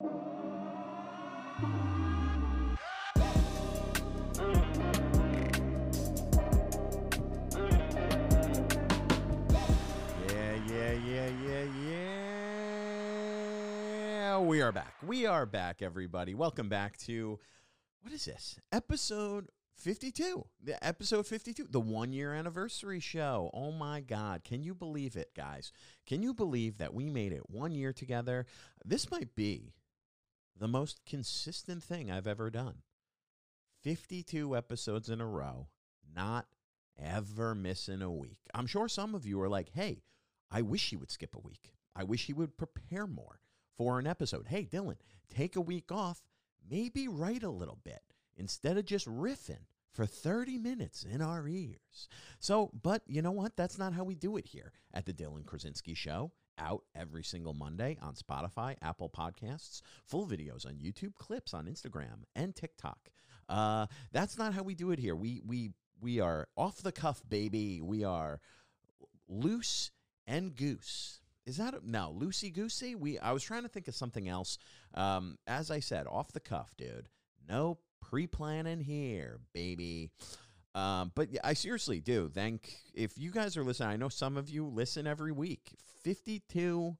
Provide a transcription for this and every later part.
Yeah, yeah, yeah, yeah, yeah. We are back. We are back, everybody. Welcome back to what is this? Episode 52. The episode 52, the one year anniversary show. Oh my God. Can you believe it, guys? Can you believe that we made it one year together? This might be the most consistent thing I've ever done. 52 episodes in a row, not ever missing a week. I'm sure some of you are like, hey, I wish he would skip a week. I wish he would prepare more for an episode. Hey, Dylan, take a week off, maybe write a little bit instead of just riffing for 30 minutes in our ears. So, but you know what? That's not how we do it here at the Dylan Krasinski Show. Out every single Monday on Spotify, Apple Podcasts, full videos on YouTube, clips on Instagram and TikTok. Uh, that's not how we do it here. We we we are off the cuff, baby. We are loose and goose. Is that a, no loosey goosey? We I was trying to think of something else. Um, as I said, off the cuff, dude. No pre planning here, baby. Um, but I seriously do. Thank if you guys are listening. I know some of you listen every week. Fifty-two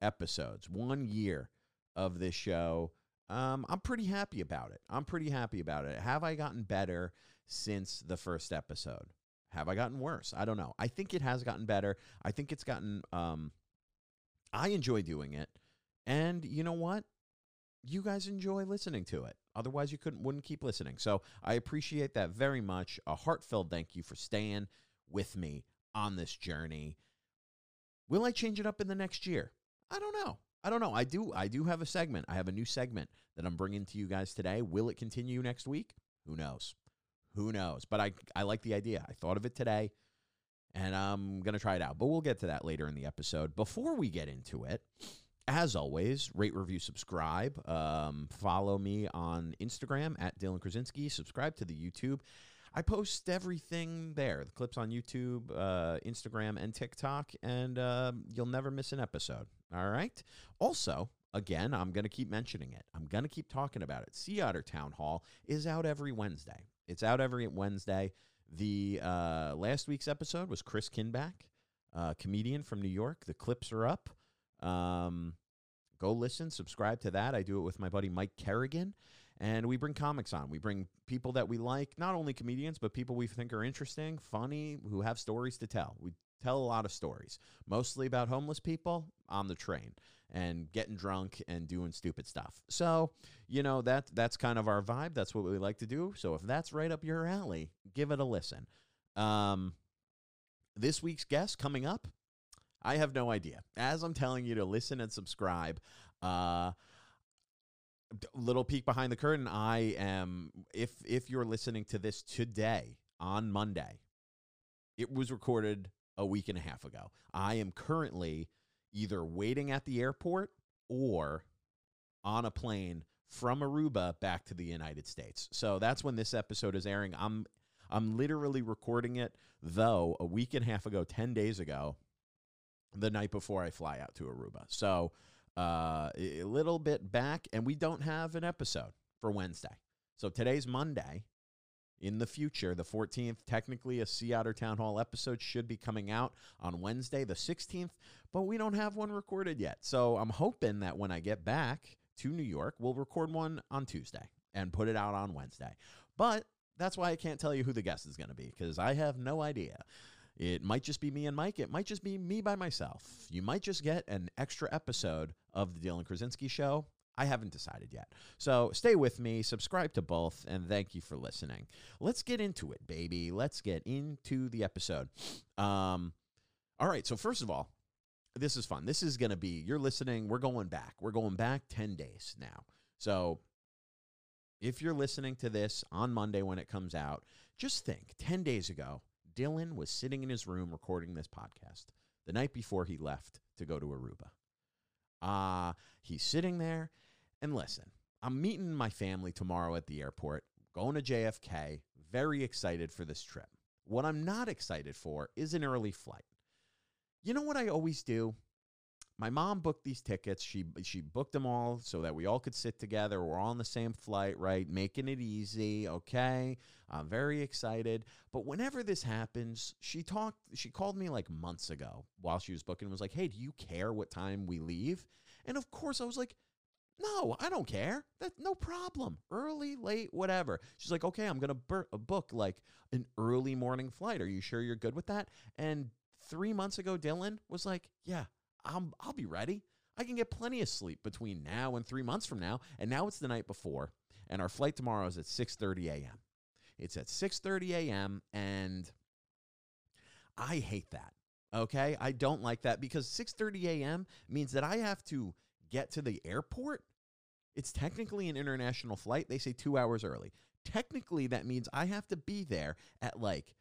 episodes, one year of this show. Um, I'm pretty happy about it. I'm pretty happy about it. Have I gotten better since the first episode? Have I gotten worse? I don't know. I think it has gotten better. I think it's gotten. Um, I enjoy doing it, and you know what? You guys enjoy listening to it. Otherwise, you couldn't wouldn't keep listening. So I appreciate that very much. A heartfelt thank you for staying with me on this journey. Will I change it up in the next year? I don't know. I don't know. I do. I do have a segment. I have a new segment that I'm bringing to you guys today. Will it continue next week? Who knows? Who knows? But I I like the idea. I thought of it today, and I'm gonna try it out. But we'll get to that later in the episode. Before we get into it, as always, rate, review, subscribe. Um, follow me on Instagram at Dylan Krasinski. Subscribe to the YouTube. I post everything there. The clips on YouTube, uh, Instagram, and TikTok, and uh, you'll never miss an episode. All right. Also, again, I'm going to keep mentioning it. I'm going to keep talking about it. Sea Otter Town Hall is out every Wednesday. It's out every Wednesday. The uh, last week's episode was Chris Kinback, uh, comedian from New York. The clips are up. Um, go listen, subscribe to that. I do it with my buddy Mike Kerrigan, and we bring comics on. We bring people that we like, not only comedians, but people we think are interesting, funny, who have stories to tell. We tell a lot of stories, mostly about homeless people on the train and getting drunk and doing stupid stuff. So, you know, that that's kind of our vibe. That's what we like to do. So if that's right up your alley, give it a listen. Um, this week's guest coming up, I have no idea. As I'm telling you to listen and subscribe, uh, little peek behind the curtain. I am if if you're listening to this today on Monday, it was recorded a week and a half ago. I am currently either waiting at the airport or on a plane from Aruba back to the United States. So that's when this episode is airing. I'm I'm literally recording it though a week and a half ago, 10 days ago, the night before I fly out to Aruba. So uh, a little bit back, and we don't have an episode for Wednesday. So today's Monday. In the future, the 14th, technically a Sea Otter Town Hall episode should be coming out on Wednesday, the 16th, but we don't have one recorded yet. So I'm hoping that when I get back to New York, we'll record one on Tuesday and put it out on Wednesday. But that's why I can't tell you who the guest is going to be because I have no idea. It might just be me and Mike. It might just be me by myself. You might just get an extra episode of the Dylan Krasinski Show. I haven't decided yet. So stay with me, subscribe to both, and thank you for listening. Let's get into it, baby. Let's get into the episode. Um, all right. So, first of all, this is fun. This is going to be, you're listening, we're going back. We're going back 10 days now. So, if you're listening to this on Monday when it comes out, just think 10 days ago, Dylan was sitting in his room recording this podcast the night before he left to go to Aruba. Uh, he's sitting there, and listen, I'm meeting my family tomorrow at the airport, going to JFK, very excited for this trip. What I'm not excited for is an early flight. You know what I always do? My mom booked these tickets. She she booked them all so that we all could sit together. We're all on the same flight, right? Making it easy, okay? I'm very excited. But whenever this happens, she talked she called me like months ago while she was booking and was like, "Hey, do you care what time we leave?" And of course, I was like, "No, I don't care. That no problem. Early, late, whatever." She's like, "Okay, I'm to bur- uh, book like an early morning flight. Are you sure you're good with that?" And 3 months ago Dylan was like, "Yeah, I'm I'll be ready. I can get plenty of sleep between now and 3 months from now." And now it's the night before, and our flight tomorrow is at 6:30 a.m. It's at 6:30 a.m. and I hate that. Okay? I don't like that because 6:30 a.m. means that I have to get to the airport. It's technically an international flight. They say 2 hours early. Technically that means I have to be there at like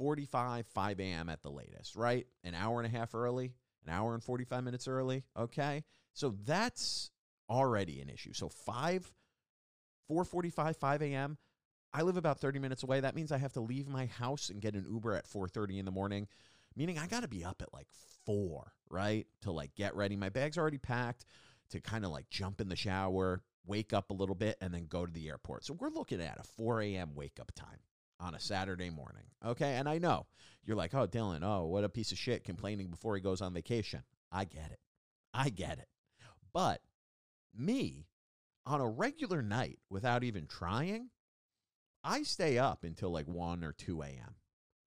4:45 5 a.m. at the latest, right? An hour and a half early, an hour and 45 minutes early, okay? So that's already an issue. So 5 4:45 5 a.m. I live about 30 minutes away. That means I have to leave my house and get an Uber at 4:30 in the morning, meaning I got to be up at like 4, right? To like get ready. My bag's already packed to kind of like jump in the shower, wake up a little bit and then go to the airport. So we're looking at a 4 a.m. wake up time on a Saturday morning. Okay? And I know you're like, "Oh, Dylan, oh, what a piece of shit complaining before he goes on vacation." I get it. I get it. But me on a regular night without even trying, I stay up until like 1 or 2 a.m.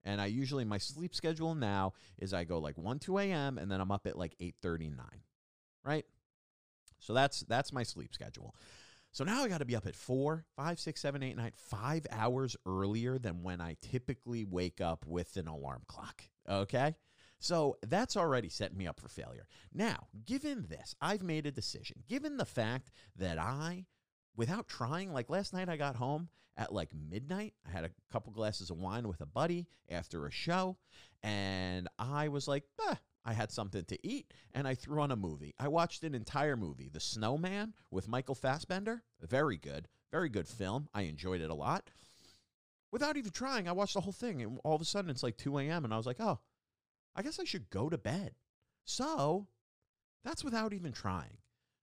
And I usually, my sleep schedule now is I go like 1, 2 a.m. and then I'm up at like 8.39, right? So that's, that's my sleep schedule. So now I got to be up at 4, 5, 6, 7, 8, 9, 5 hours earlier than when I typically wake up with an alarm clock. Okay? So that's already setting me up for failure. Now, given this, I've made a decision. Given the fact that I, without trying, like last night I got home at like midnight. I had a couple glasses of wine with a buddy after a show, and I was like, eh, I had something to eat, and I threw on a movie. I watched an entire movie, The Snowman with Michael Fassbender. Very good. Very good film. I enjoyed it a lot. Without even trying, I watched the whole thing, and all of a sudden it's like 2 a.m., and I was like, oh, I guess I should go to bed. So that's without even trying.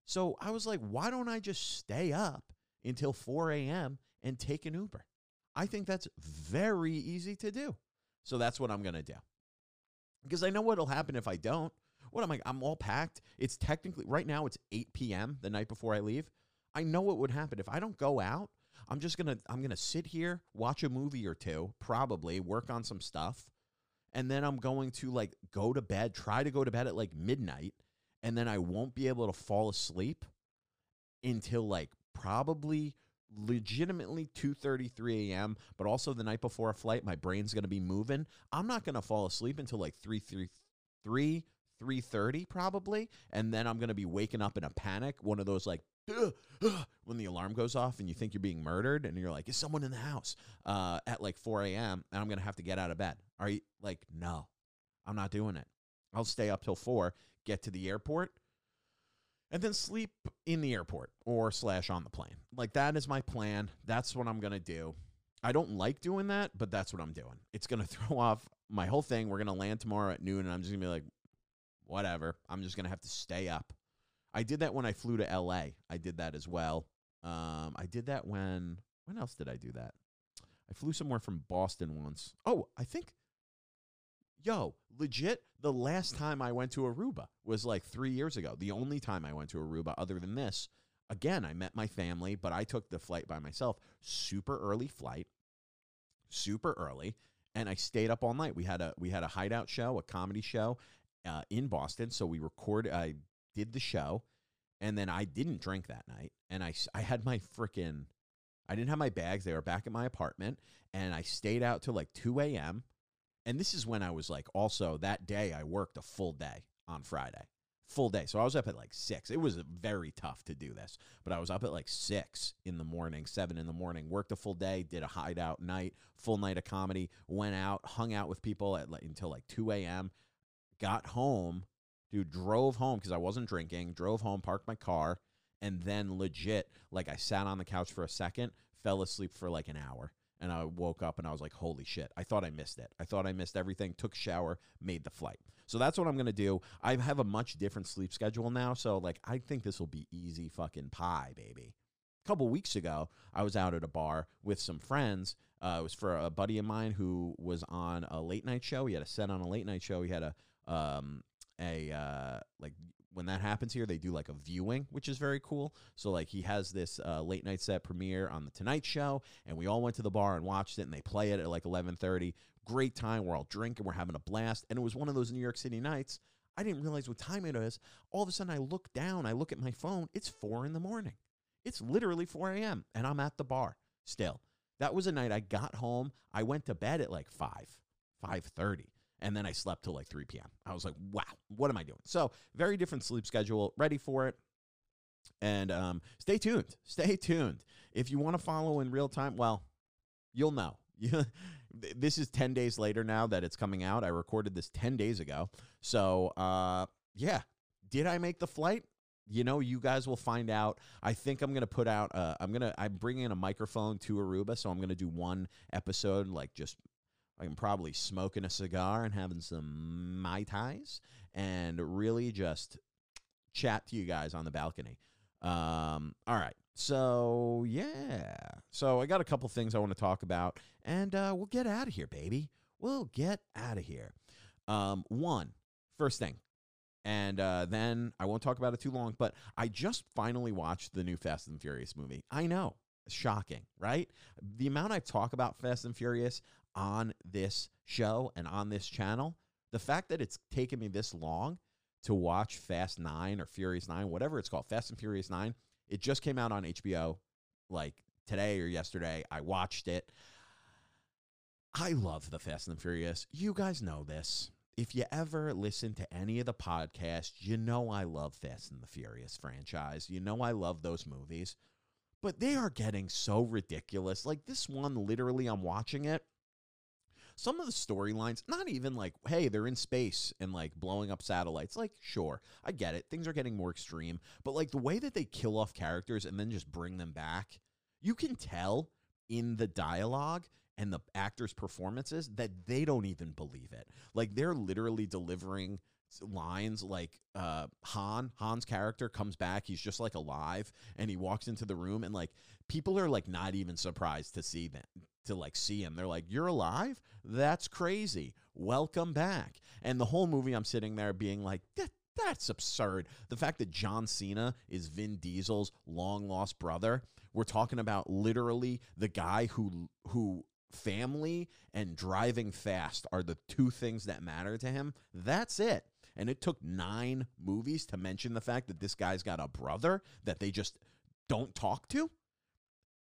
So I was like, why don't I just stay up until 4 a.m. and take an Uber? I think that's very easy to do. So that's what I'm going to do. Because I know what'll happen if I don't. What am I? I'm all packed. It's technically, right now, it's 8 p.m. the night before I leave. I know what would happen if I don't go out. I'm just to, I'm to sit here, watch a movie or two, probably work on some stuff. And then I'm going to like go to bed, try to go to bed at like midnight and then I won't be able to fall asleep until like probably legitimately 2:33 a.m. but also the night before a flight my brain's going to be moving I'm not going to fall asleep until like 3 3 3 3:30 probably and then I'm going to be waking up in a panic one of those like when the alarm goes off and you think you're being murdered and you're like is someone in the house uh, at like 4 a.m. and I'm going to have to get out of bed are you like no I'm not doing it I'll stay up till 4 get to the airport, and then sleep in the airport or slash on the plane. Like that is my plan. That's what I'm gonna do. I don't like doing that, but that's what I'm doing. It's gonna throw off my whole thing. We're gonna land tomorrow at noon, and I'm just gonna be like, whatever. I'm just gonna have to stay up. I did that when I flew to L.A. I did that as well. Um, I did that when when else did I do that? I flew somewhere from Boston once. Oh, I think yo, legit, the last time I went to Aruba was like three years ago. The only time I went to Aruba other than this. Again, I met my family, but I took the flight by myself. Super early flight, super early, and I stayed up all night. We had a we had a hideout show, a comedy show uh, in Boston. So we recorded. I did the show, and then I didn't drink that night, and I I had my freaking. I didn't have my bags. They were back at my apartment, and I stayed out till like two a.m and this is when I was like, also that day I worked a full day on Friday, full day. So I was up at like six. It was very tough to do this, but I was up at like six in the morning, seven in the morning, worked a full day, did a hideout night, full night of comedy, went out, hung out with people at like, until like 2 a.m., got home, dude, drove home because I wasn't drinking, drove home, parked my car, and then legit, like I sat on the couch for a second, fell asleep for like an hour and I woke up and I was like, holy shit. I thought I missed it. I thought I missed everything. Took shower, made the flight. So that's what I'm going to do. I have a much different sleep schedule now. So, like, I think this will be easy fucking pie, baby. A couple weeks ago, I was out at a bar with some friends. Uh, it was for a buddy of mine who was on a late night show. He had a set on a late night show. He had a, um, a, uh, like, when that happens here, they do like a viewing, which is very cool. So like he has this uh, late night set premiere on the Tonight Show, and we all went to the bar and watched it, and they play it at like eleven thirty. Great time. We're all drinking. We're having a blast, and it was one of those New York City nights. I didn't realize what time it is. All of a sudden, I look down. I look at my phone. It's four in the morning. It's literally four a.m. and I'm at the bar still. That was a night I got home. I went to bed at like five, five thirty and then I slept till like 3 p.m. I was like, wow, what am I doing? So, very different sleep schedule, ready for it. And um, stay tuned. Stay tuned. If you want to follow in real time, well, you'll know. this is 10 days later now that it's coming out. I recorded this 10 days ago. So, uh, yeah. Did I make the flight? You know, you guys will find out. I think I'm gonna put out. Uh, I'm gonna. I'm bringing a microphone to Aruba, so I'm gonna do one episode, like just I'm probably smoking a cigar and having some Mai Tais and really just chat to you guys on the balcony. Um, all right. So, yeah. So, I got a couple things I want to talk about, and uh, we'll get out of here, baby. We'll get out of here. Um, one, first thing, and uh, then I won't talk about it too long, but I just finally watched the new Fast and Furious movie. I know. Shocking, right? The amount I talk about Fast and Furious, on this show and on this channel, the fact that it's taken me this long to watch Fast 9 or Furious 9, whatever it's called, Fast and Furious 9, it just came out on HBO like today or yesterday. I watched it. I love the Fast and the Furious. You guys know this. If you ever listen to any of the podcasts, you know I love Fast and the Furious franchise. You know I love those movies. But they are getting so ridiculous. Like this one, literally, I'm watching it some of the storylines, not even like, hey, they're in space and like blowing up satellites. Like, sure, I get it. Things are getting more extreme. But like the way that they kill off characters and then just bring them back, you can tell in the dialogue and the actors' performances that they don't even believe it. Like they're literally delivering lines like uh Han Han's character comes back he's just like alive and he walks into the room and like people are like not even surprised to see them to like see him. They're like you're alive? That's crazy. Welcome back. And the whole movie I'm sitting there being like that that's absurd. The fact that John Cena is Vin Diesel's long lost brother we're talking about literally the guy who who family and driving fast are the two things that matter to him. That's it. And it took nine movies to mention the fact that this guy's got a brother that they just don't talk to.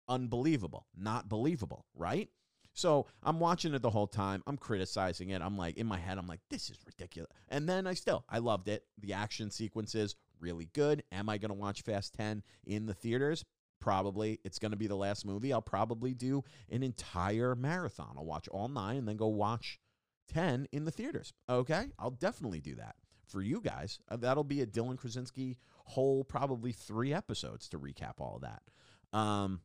Unbelievable. Not believable, right? So I'm watching it the whole time. I'm criticizing it. I'm like, in my head, I'm like, this is ridiculous. And then I still, I loved it. The action sequences, really good. Am I going to watch Fast 10 in the theaters? Probably. It's going to be the last movie. I'll probably do an entire marathon. I'll watch all nine and then go watch 10 in the theaters. Okay, I'll definitely do that for you guys. Uh, that'll be a Dylan Krasinski whole probably three episodes to recap all of that. Um,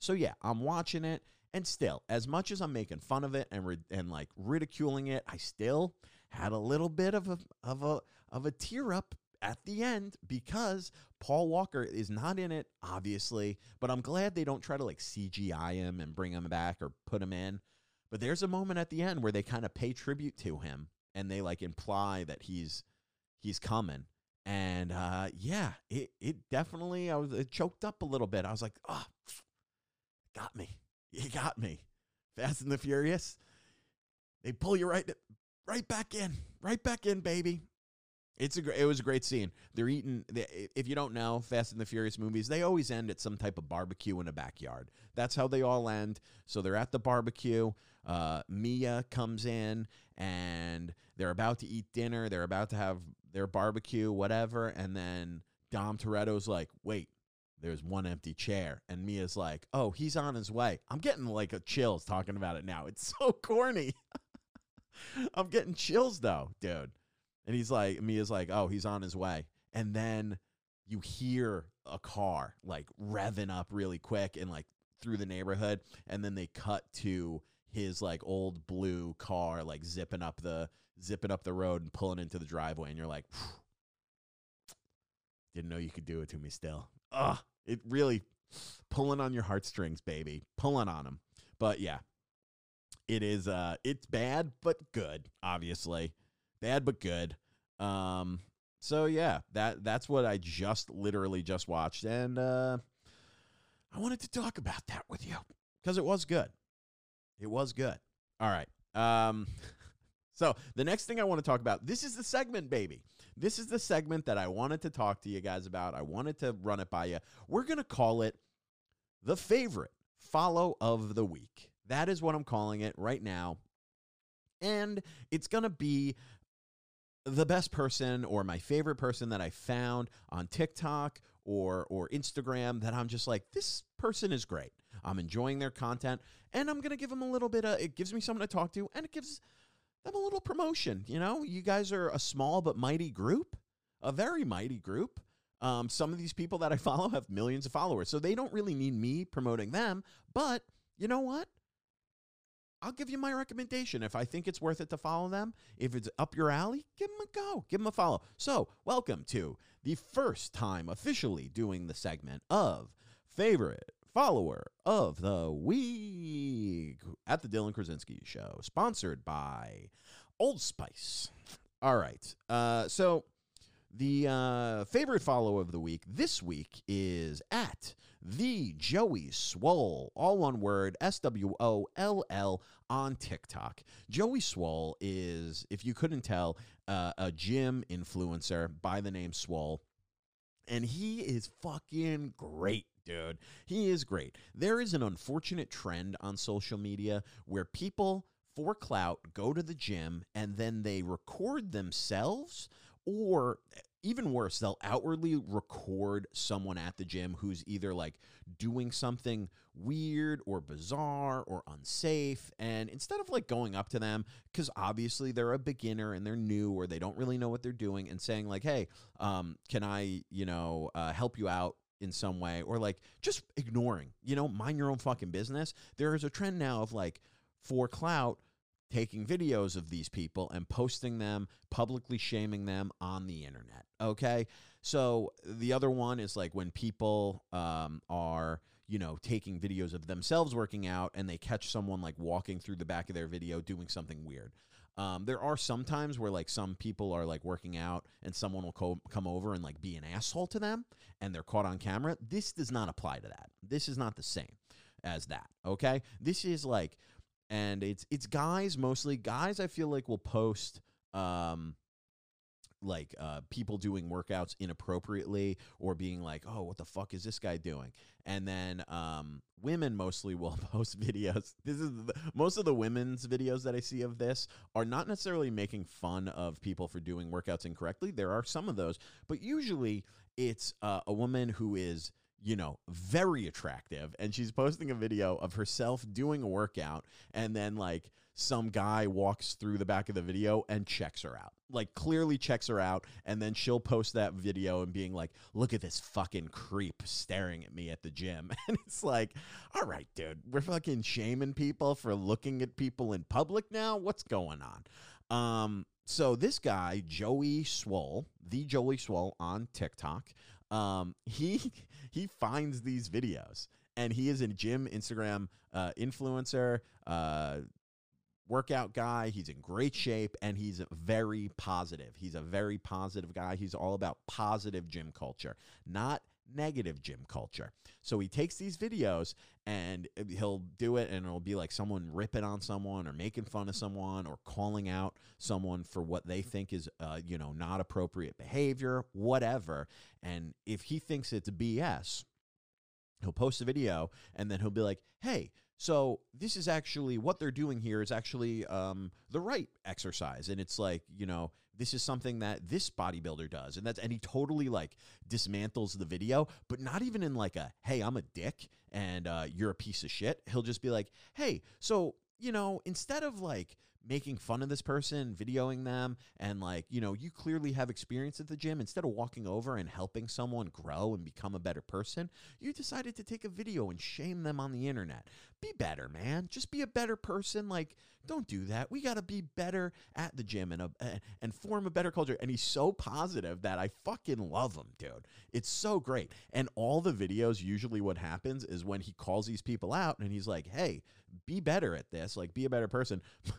so yeah, I'm watching it, and still, as much as I'm making fun of it and and like ridiculing it, I still had a little bit of a of a of a tear up at the end because Paul Walker is not in it, obviously, but I'm glad they don't try to like CGI him and bring him back or put him in. But there's a moment at the end where they kind of pay tribute to him and they like imply that he's he's coming. And uh, yeah, it it definitely I was it choked up a little bit. I was like, oh, got me. You got me. Fast and the Furious. They pull you right right back in, right back in, baby. It's a it was a great scene. They're eating. They, if you don't know, Fast and the Furious movies, they always end at some type of barbecue in a backyard. That's how they all end. So they're at the barbecue. Uh, Mia comes in and they're about to eat dinner. They're about to have their barbecue, whatever. And then Dom Toretto's like, "Wait, there's one empty chair," and Mia's like, "Oh, he's on his way." I'm getting like a chills talking about it now. It's so corny. I'm getting chills though, dude. And he's like, Mia's like, oh, he's on his way. And then you hear a car like revving up really quick and like through the neighborhood and then they cut to his like old blue car like zipping up the zipping up the road and pulling into the driveway and you're like didn't know you could do it to me still ugh it really pulling on your heartstrings baby pulling on them but yeah it is uh it's bad but good obviously bad but good um so yeah that that's what i just literally just watched and uh i wanted to talk about that with you because it was good it was good. All right. Um, so the next thing I want to talk about, this is the segment, baby. This is the segment that I wanted to talk to you guys about. I wanted to run it by you. We're going to call it the favorite follow of the week. That is what I'm calling it right now. And it's going to be the best person or my favorite person that I found on TikTok or or Instagram that I'm just like this person is great. I'm enjoying their content, and I'm gonna give them a little bit of. It gives me someone to talk to, and it gives them a little promotion. You know, you guys are a small but mighty group, a very mighty group. Um, some of these people that I follow have millions of followers, so they don't really need me promoting them. But you know what? I'll give you my recommendation. If I think it's worth it to follow them, if it's up your alley, give them a go, give them a follow. So, welcome to the first time officially doing the segment of favorite follower of the week at the Dylan Krasinski Show, sponsored by Old Spice. All right. Uh, so the uh, favorite follow of the week this week is at the Joey Swoll, all one word, S W O L L on TikTok. Joey Swoll is, if you couldn't tell, uh, a gym influencer by the name Swoll. And he is fucking great dude. He is great. There is an unfortunate trend on social media where people for clout go to the gym and then they record themselves or even worse, they'll outwardly record someone at the gym who's either like doing something weird or bizarre or unsafe. And instead of like going up to them, because obviously they're a beginner and they're new or they don't really know what they're doing, and saying, like, hey, um, can I, you know, uh, help you out in some way or like just ignoring, you know, mind your own fucking business. There is a trend now of like for clout taking videos of these people and posting them, publicly shaming them on the internet. Okay. So the other one is like when people um, are, you know, taking videos of themselves working out and they catch someone like walking through the back of their video doing something weird. Um, there are some times where like some people are like working out and someone will co- come over and like be an asshole to them and they're caught on camera. This does not apply to that. This is not the same as that. Okay, this is like, and it's it's guys mostly guys. I feel like will post um like uh, people doing workouts inappropriately or being like, "Oh, what the fuck is this guy doing?" And then um, women mostly will post videos. This is the, most of the women's videos that I see of this are not necessarily making fun of people for doing workouts incorrectly. There are some of those, but usually it's uh, a woman who is you know, very attractive. And she's posting a video of herself doing a workout. And then, like, some guy walks through the back of the video and checks her out. Like, clearly checks her out. And then she'll post that video and being like, look at this fucking creep staring at me at the gym. And it's like, all right, dude, we're fucking shaming people for looking at people in public now. What's going on? Um, so this guy, Joey Swoll, the Joey Swoll on TikTok, um, he he finds these videos and he is a gym Instagram uh, influencer, uh, workout guy. He's in great shape and he's very positive. He's a very positive guy. He's all about positive gym culture, not negative gym culture. So he takes these videos and he'll do it and it'll be like someone ripping on someone or making fun of someone or calling out someone for what they think is uh, you know not appropriate behavior, whatever. And if he thinks it's BS, he'll post a video and then he'll be like, "Hey, so this is actually what they're doing here is actually um, the right exercise, and it's like you know this is something that this bodybuilder does, and that's and he totally like dismantles the video, but not even in like a hey I'm a dick and uh, you're a piece of shit. He'll just be like, hey, so you know instead of like making fun of this person, videoing them, and like, you know, you clearly have experience at the gym. Instead of walking over and helping someone grow and become a better person, you decided to take a video and shame them on the internet. Be better, man. Just be a better person. Like, don't do that. We got to be better at the gym and, a, and form a better culture. And he's so positive that I fucking love him, dude. It's so great. And all the videos, usually what happens is when he calls these people out and he's like, hey, be better at this, like, be a better person.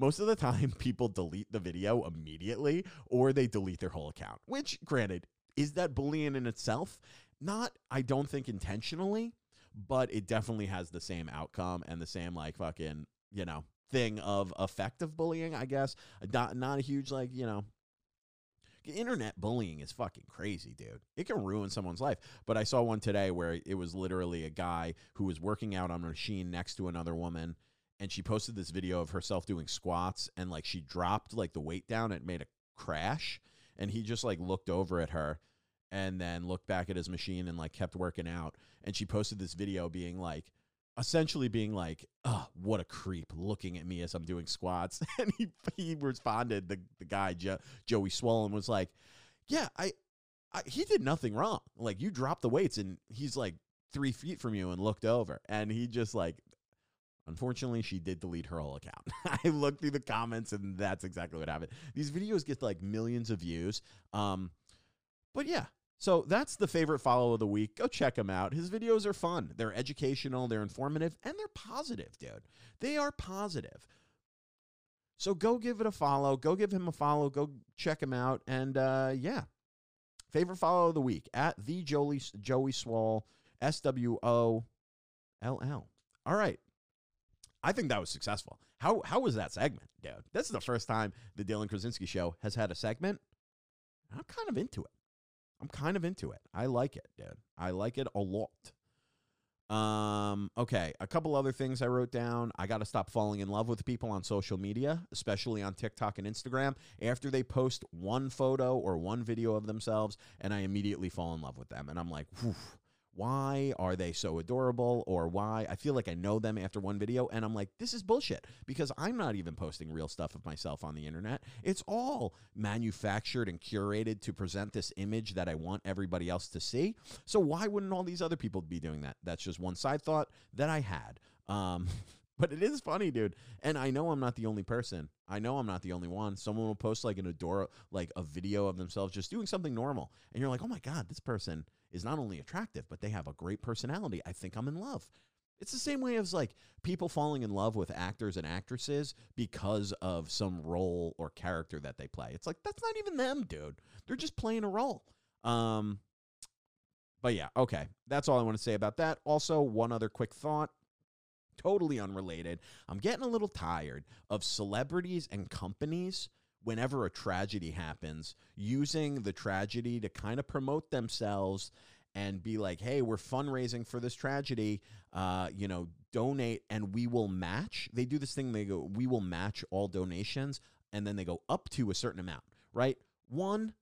most of the time people delete the video immediately or they delete their whole account, which, granted, is that bullying in itself? Not, I don't think intentionally, but it definitely has the same outcome and the same, like, fucking, you know, thing of effective bullying, I guess. Not, not a huge, like, you know, internet bullying is fucking crazy, dude. It can ruin someone's life. But I saw one today where it was literally a guy who was working out on a machine next to another woman and she posted this video of herself doing squats and like she dropped like the weight down and it made a crash and he just like looked over at her and then looked back at his machine and like kept working out and she posted this video being like essentially being like oh what a creep looking at me as i'm doing squats. And he, he responded the, the guy jo- joey swollen was like yeah I, I he did nothing wrong. Like you dropped the weights and he's like three feet from you and looked over. And he just like Unfortunately, she did delete her whole account. I looked through the comments and that's exactly what happened. These videos get like millions of views. Um, but yeah, so that's the favorite follow of the week. Go check him out. His videos are fun. They're educational, they're informative, and they're positive, dude. They are positive. So go give it a follow. Go give him a follow. Go check him out. And uh, yeah, favorite follow of the week at the Joey Joey Swoll S W O L L. All right. I think that was successful. How how was that segment, dude? This is the first time the Dylan Krasinski show has had a segment. I'm kind of into it. I'm kind of into it. I like it, dude. I like it a lot. Um, okay, a couple other things I wrote down. I got to stop falling in love with people on social media, especially on TikTok and Instagram, after they post one photo or one video of themselves, and I immediately fall in love with them. And I'm like, Whew, why are they so adorable or why I feel like I know them after one video and I'm like this is bullshit because I'm not even posting real stuff of myself on the internet. It's all manufactured and curated to present this image that I want everybody else to see. So why wouldn't all these other people be doing that? That's just one side thought that I had. Um but it is funny, dude. And I know I'm not the only person. I know I'm not the only one. Someone will post like an adore like a video of themselves just doing something normal and you're like, "Oh my god, this person is not only attractive, but they have a great personality. I think I'm in love. It's the same way as like people falling in love with actors and actresses because of some role or character that they play. It's like that's not even them, dude. They're just playing a role. Um but yeah, okay. That's all I want to say about that. Also, one other quick thought totally unrelated. I'm getting a little tired of celebrities and companies whenever a tragedy happens, using the tragedy to kind of promote themselves and be like, hey, we're fundraising for this tragedy. Uh, you know, donate and we will match. They do this thing, they go, we will match all donations, and then they go up to a certain amount, right? One,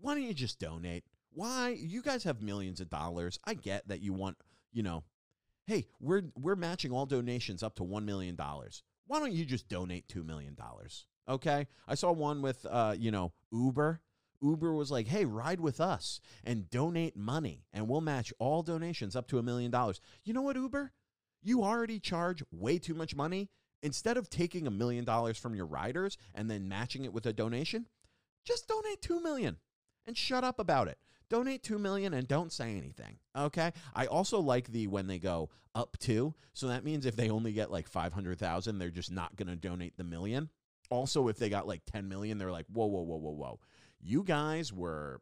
why don't you just donate? Why? You guys have millions of dollars. I get that you want, you know, hey, we're we're matching all donations up to one million dollars. Why don't you just donate two million dollars? Okay. I saw one with, uh, you know, Uber. Uber was like, hey, ride with us and donate money, and we'll match all donations up to a million dollars. You know what, Uber? You already charge way too much money. Instead of taking a million dollars from your riders and then matching it with a donation, just donate two million and shut up about it. Donate two million and don't say anything. Okay. I also like the when they go up to. So that means if they only get like five hundred thousand, they're just not to donate the million. Also, if they got like 10 million, they're like, whoa, whoa, whoa, whoa, whoa. You guys were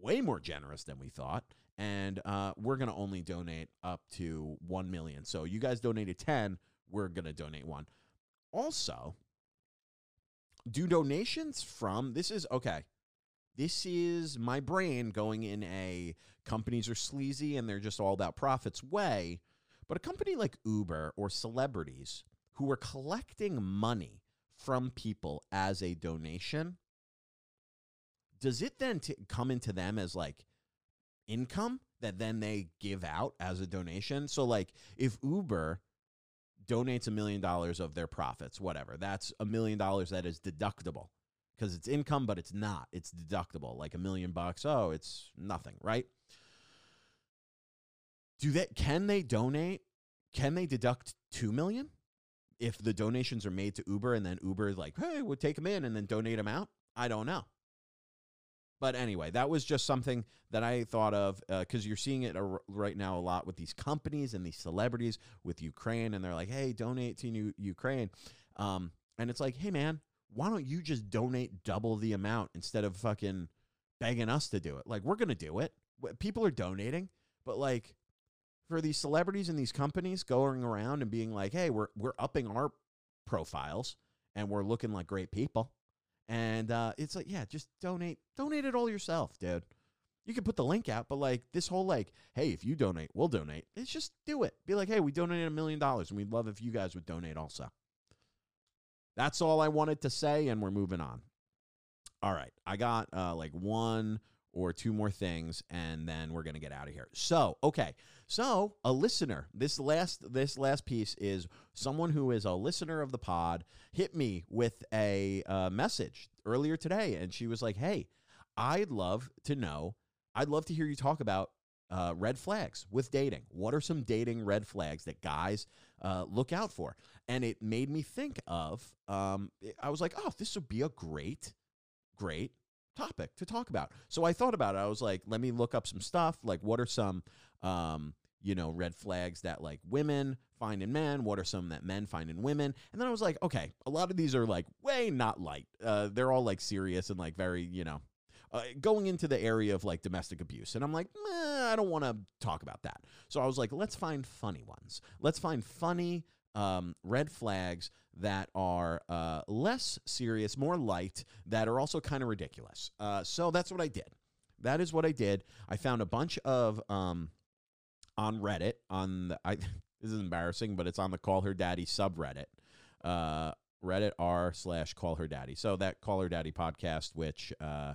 way more generous than we thought. And uh, we're going to only donate up to 1 million. So you guys donated 10, we're going to donate one. Also, do donations from this is okay. This is my brain going in a companies are sleazy and they're just all about profits way. But a company like Uber or celebrities who are collecting money from people as a donation, does it then t- come into them as like income that then they give out as a donation? So, like, if Uber donates a million dollars of their profits, whatever. That's a million dollars that is deductible because it's income, but it's not. It's deductible. Like a million bucks. Oh, it's nothing, right? Do they can they donate? Can they deduct two million if the donations are made to Uber and then Uber is like, hey, we'll take them in and then donate them out? I don't know. But anyway, that was just something that I thought of because uh, you're seeing it right now a lot with these companies and these celebrities with Ukraine, and they're like, "Hey, donate to Ukraine," um, and it's like, "Hey, man, why don't you just donate double the amount instead of fucking begging us to do it? Like, we're gonna do it. People are donating, but like." For these celebrities and these companies going around and being like, "Hey, we're we're upping our profiles and we're looking like great people," And uh, it's like, yeah, just donate, donate it all yourself, dude. You can put the link out, but like this whole like, hey, if you donate, we'll donate. It's just do it. Be like, hey, we donated a million dollars, and we'd love if you guys would donate also. That's all I wanted to say, and we're moving on. All right, I got uh, like one or two more things and then we're going to get out of here. So, okay. So, a listener, this last this last piece is someone who is a listener of the pod hit me with a uh, message earlier today and she was like, "Hey, I'd love to know, I'd love to hear you talk about uh, red flags with dating. What are some dating red flags that guys uh, look out for? And it made me think of, um, I was like, oh, this would be a great, great topic to talk about. So I thought about it. I was like, let me look up some stuff. Like, what are some, um, you know, red flags that like women find in men? What are some that men find in women? And then I was like, okay, a lot of these are like way not light. Uh, they're all like serious and like very, you know, uh, going into the area of like domestic abuse. And I'm like, I don't want to talk about that. So I was like, let's find funny ones. Let's find funny um, red flags that are uh, less serious, more light, that are also kind of ridiculous. Uh, so that's what I did. That is what I did. I found a bunch of um, on Reddit on the, I this is embarrassing, but it's on the Call Her Daddy subreddit. Uh, Reddit r slash Call Her Daddy. So that Call Her Daddy podcast, which uh,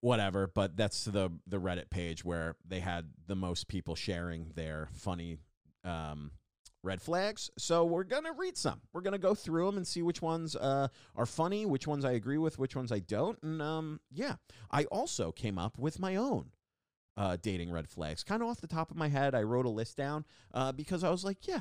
whatever, but that's the the Reddit page where they had the most people sharing their funny um, red flags. So we're going to read some. We're going to go through them and see which ones uh, are funny, which ones I agree with, which ones I don't. And um, yeah, I also came up with my own uh, dating red flags. Kind of off the top of my head, I wrote a list down uh, because I was like, yeah,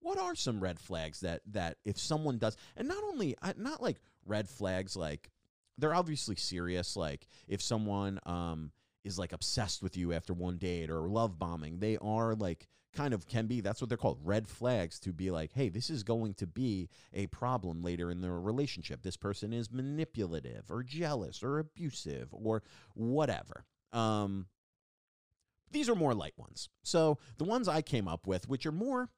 what are some red flags that that if someone does, and not only not like red flags like they're obviously serious. Like if someone um, is like obsessed with you after one date or love bombing, they are like kind of can be that's what they're called red flags to be like hey this is going to be a problem later in the relationship. This person is manipulative or jealous or abusive or whatever. Um these are more light ones. So the ones i came up with which are more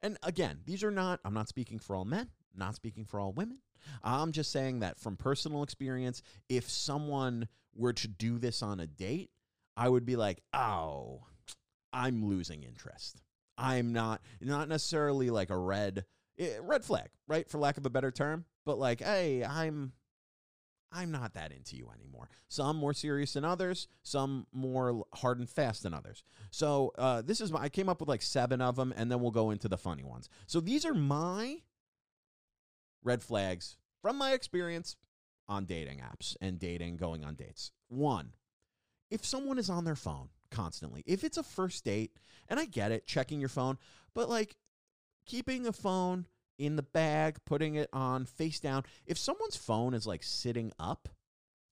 and again these are not i'm not speaking for all men not speaking for all women i'm just saying that from personal experience if someone were to do this on a date i would be like oh I'm losing interest. I'm not not necessarily like a red eh, red flag, right? For lack of a better term, but like, hey, I'm I'm not that into you anymore. Some more serious than others, some more hard and fast than others. So uh, this is my, I came up with like seven of them, and then we'll go into the funny ones. So these are my red flags from my experience on dating apps and dating, going on dates. One, if someone is on their phone constantly. If it's a first date, and I get it, checking your phone, but like keeping a phone in the bag, putting it on face down. If someone's phone is like sitting up,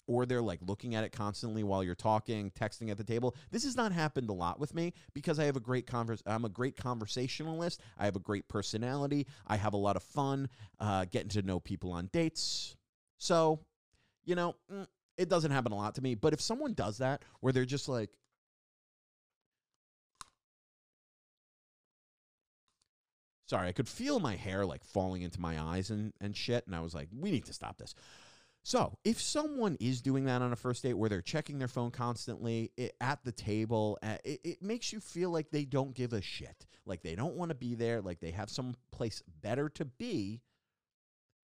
or they're like looking at it constantly while you're talking, texting at the table. This has not happened a lot with me because I have a great convers. I'm a great conversationalist. I have a great personality. I have a lot of fun uh, getting to know people on dates. So, you know, mm, it doesn't happen a lot to me. But if someone does that, where they're just like, Sorry, I could feel my hair like falling into my eyes and, and shit. And I was like, we need to stop this. So, if someone is doing that on a first date where they're checking their phone constantly it, at the table, uh, it, it, makes you feel like they don't give a shit. Like they don't want to be there, like they have some place better to be.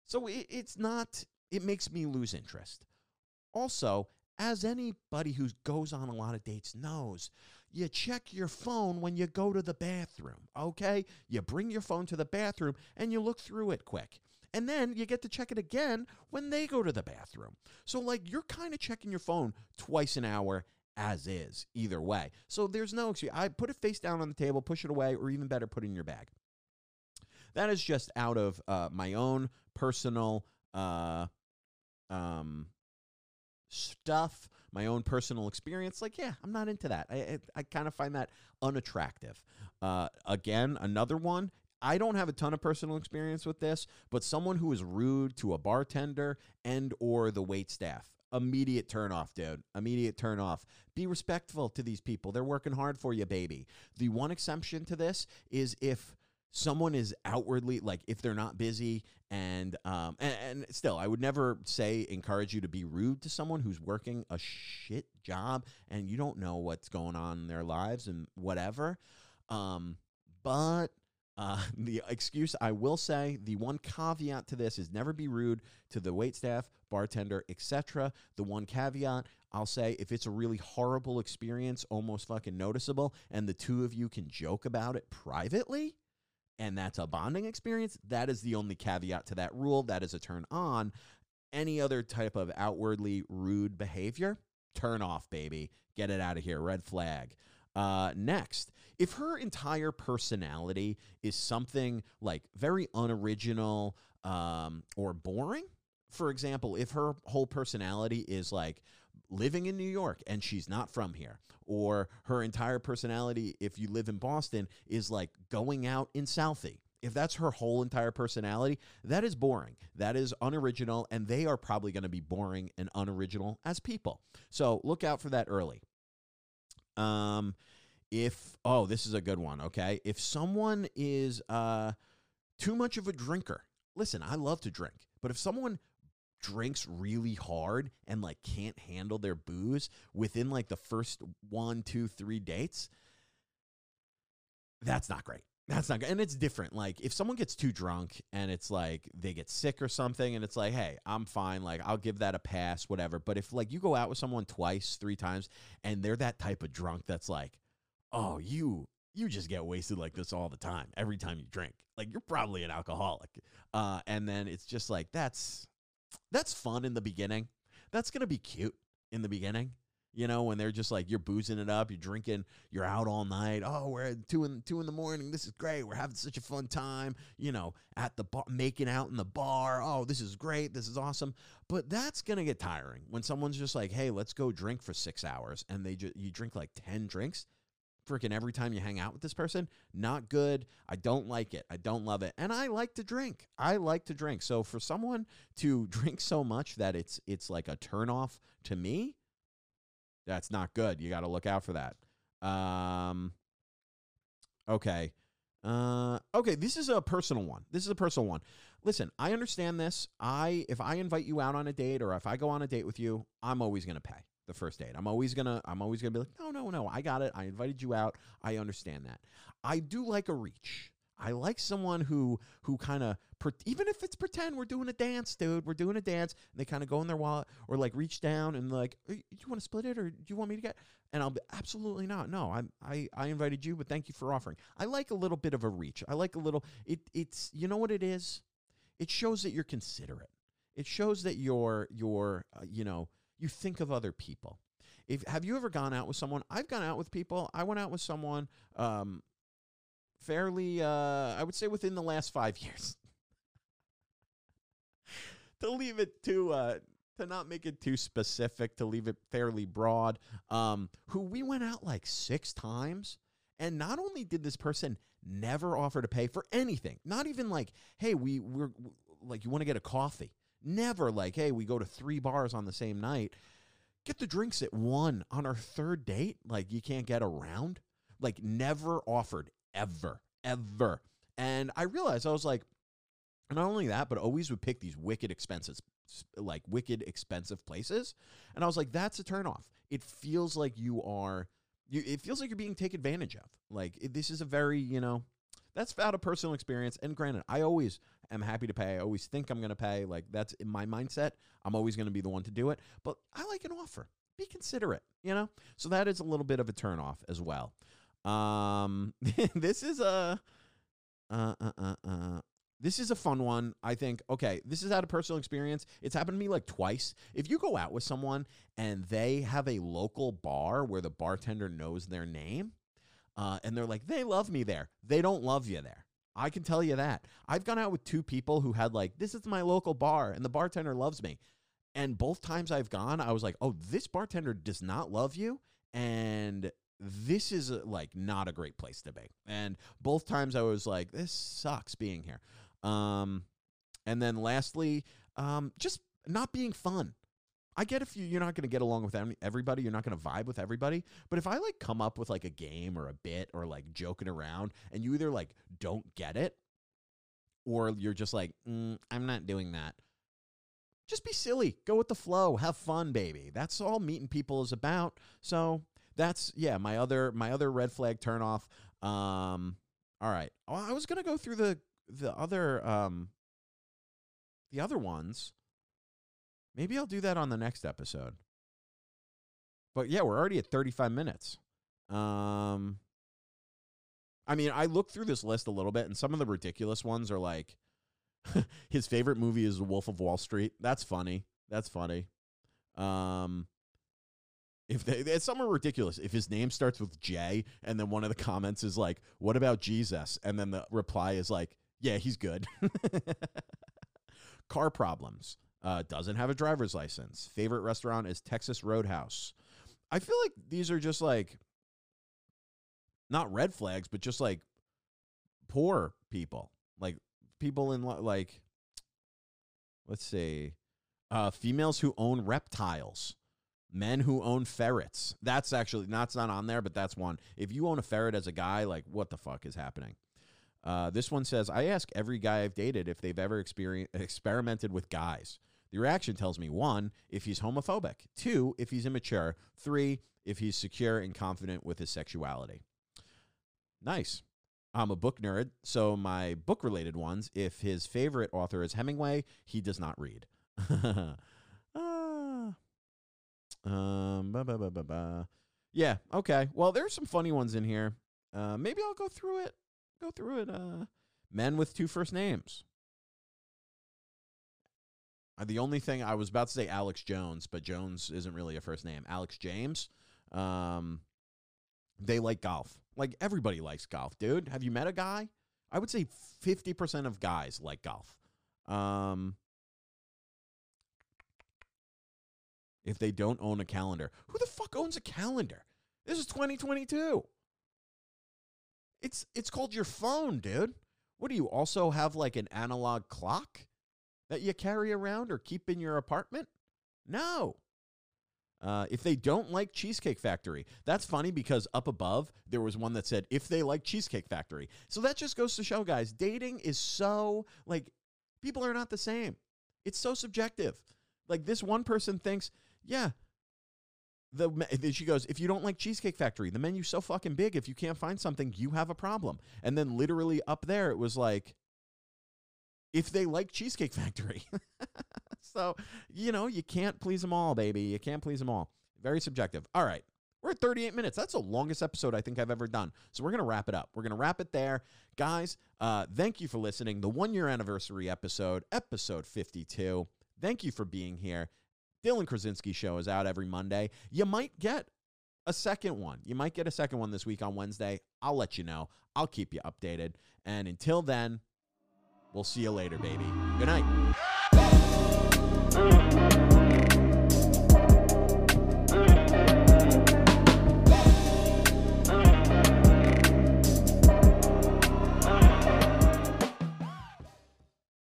So, it, it's not, it makes me lose interest. Also, as anybody who goes on a lot of dates knows, you check your phone when you go to the bathroom, okay? You bring your phone to the bathroom and you look through it quick. And then you get to check it again when they go to the bathroom. So, like, you're kind of checking your phone twice an hour as is, either way. So, there's no excuse. I put it face down on the table, push it away, or even better, put it in your bag. That is just out of uh, my own personal uh, um, stuff, my own personal experience. Like, yeah, I'm not into that. I I, I kind of find that unattractive. Uh, again, another one. I don't have a ton of personal experience with this, but someone who is rude to a bartender and or the wait staff. Immediate turn off, dude. Immediate turn off. Be respectful to these people. They're working hard for you, baby. The one exception to this is if someone is outwardly like if they're not busy and um and, and, still i would never say encourage you to be rude to someone who's working a shit job and you don't know what's going on in their lives and whatever um but uh, the excuse I will say, the one caveat to this is never be rude to the wait staff, bartender, etc. The one caveat I'll say, if it's a really horrible experience, almost fucking noticeable, and the two of you can joke about it privately, and that's a bonding experience, that is the only caveat to that rule. That is a turn on. Any other type of outwardly rude behavior, turn off, baby. Get it out of here. Red flag. Uh, next, if her entire personality is something like very unoriginal um, or boring, for example, if her whole personality is like living in New York and she's not from here, or her entire personality, if you live in Boston, is like going out in Southie. If that's her whole entire personality, that is boring. That is unoriginal, and they are probably going to be boring and unoriginal as people. So look out for that early. Um, if oh, this is a good one. Okay, if someone is uh too much of a drinker, listen, I love to drink, but if someone drinks really hard and like can't handle their booze within like the first one, two, three dates, that's not great. That's not good. And it's different. Like if someone gets too drunk and it's like they get sick or something and it's like, hey, I'm fine. Like I'll give that a pass, whatever. But if like you go out with someone twice, three times and they're that type of drunk that's like, oh, you you just get wasted like this all the time, every time you drink. Like you're probably an alcoholic. Uh, and then it's just like that's that's fun in the beginning. That's gonna be cute in the beginning. You know, when they're just like you're boozing it up, you're drinking, you're out all night. Oh, we're at two in two in the morning. This is great. We're having such a fun time. You know, at the bar, making out in the bar. Oh, this is great. This is awesome. But that's gonna get tiring when someone's just like, hey, let's go drink for six hours, and they just you drink like ten drinks freaking every time you hang out with this person. Not good. I don't like it. I don't love it. And I like to drink. I like to drink. So for someone to drink so much that it's it's like a turnoff to me, that's not good. You got to look out for that. Um okay. Uh okay, this is a personal one. This is a personal one. Listen, I understand this. I if I invite you out on a date or if I go on a date with you, I'm always going to pay the first date. I'm always gonna I'm always gonna be like, no, no, no, I got it. I invited you out. I understand that. I do like a reach. I like someone who who kind of even if it's pretend we're doing a dance, dude. We're doing a dance, and they kind of go in their wallet or like reach down and like, do you want to split it or do you want me to get? And I'll be absolutely not. No, I'm I I invited you, but thank you for offering. I like a little bit of a reach. I like a little. It it's you know what it is. It shows that you're considerate. It shows that you're you're uh, you know you think of other people. If have you ever gone out with someone? I've gone out with people. I went out with someone um, fairly, uh, I would say, within the last five years. to leave it too, uh, to not make it too specific, to leave it fairly broad. Um, who we went out like six times, and not only did this person never offer to pay for anything, not even like, hey, we we're like, you want to get a coffee. Never like, hey, we go to three bars on the same night. Get the drinks at one on our third date. Like, you can't get around. Like, never offered, ever, ever. And I realized I was like, not only that, but always would pick these wicked expenses, like wicked expensive places. And I was like, that's a turnoff. It feels like you are, you, it feels like you're being taken advantage of. Like, it, this is a very, you know, that's out of personal experience. And granted, I always am happy to pay. I always think I'm going to pay. Like that's in my mindset. I'm always going to be the one to do it. But I like an offer. be considerate, you know? So that is a little bit of a turnoff as well. Um, this is a, uh, uh, uh, uh, this is a fun one. I think, okay, this is out of personal experience. It's happened to me like twice. If you go out with someone and they have a local bar where the bartender knows their name, uh, and they're like, they love me there, they don't love you there. I can tell you that. I've gone out with two people who had like, this is my local bar, and the bartender loves me. And both times I've gone, I was like, oh, this bartender does not love you. And this is a, like not a great place to be. And both times I was like, this sucks being here. Um, and then lastly, um, just not being fun. I get if you, you're not going to get along with everybody, you're not going to vibe with everybody. But if I like come up with like a game or a bit or like joking around and you either like don't get it or you're just like, mm, I'm not doing that. Just be silly. Go with the flow. Have fun, baby. That's all meeting people is about. So that's yeah, my other my other red flag turn off. Um all right. Well, I was gonna go through the the other um the other ones. Maybe I'll do that on the next episode. But yeah, we're already at 35 minutes. Um I mean, I looked through this list a little bit and some of the ridiculous ones are like his favorite movie is Wolf of Wall Street. That's funny. That's funny. Um if they, it's somewhere ridiculous. If his name starts with J and then one of the comments is like, "What about Jesus?" and then the reply is like, "Yeah, he's good." Car problems. Uh, doesn't have a driver's license. Favorite restaurant is Texas Roadhouse. I feel like these are just like not red flags, but just like poor people, like people in like let's see, uh, females who own reptiles men who own ferrets. That's actually that's not on there, but that's one. If you own a ferret as a guy, like what the fuck is happening? Uh, this one says, I ask every guy I've dated if they've ever experienced experimented with guys. The reaction tells me one, if he's homophobic, two, if he's immature, three, if he's secure and confident with his sexuality. Nice. I'm a book nerd, so my book related ones, if his favorite author is Hemingway, he does not read. Ah. Um, bah, bah, bah. Yeah, okay. Well, there's some funny ones in here. Uh, maybe I'll go through it. Go through it. Uh, men with two first names. Uh, the only thing I was about to say Alex Jones, but Jones isn't really a first name. Alex James. Um, they like golf. Like everybody likes golf, dude. Have you met a guy? I would say 50% of guys like golf. Um, if they don't own a calendar. Who the fuck owns a calendar? This is 2022. It's it's called your phone, dude. What do you also have like an analog clock that you carry around or keep in your apartment? No. Uh, if they don't like Cheesecake Factory, that's funny because up above there was one that said if they like Cheesecake Factory. So that just goes to show, guys, dating is so like people are not the same. It's so subjective. Like this one person thinks yeah. The she goes, if you don't like Cheesecake Factory, the menu's so fucking big. If you can't find something, you have a problem. And then literally up there, it was like, if they like Cheesecake Factory. so you know you can't please them all, baby. You can't please them all. Very subjective. All right. We're at 38 minutes. That's the longest episode I think I've ever done. So we're going to wrap it up. We're going to wrap it there. Guys, uh, thank you for listening. The one year anniversary episode, episode 52. Thank you for being here. Dylan Krasinski show is out every Monday. You might get a second one. You might get a second one this week on Wednesday. I'll let you know. I'll keep you updated. And until then, We'll see you later, baby. Good night.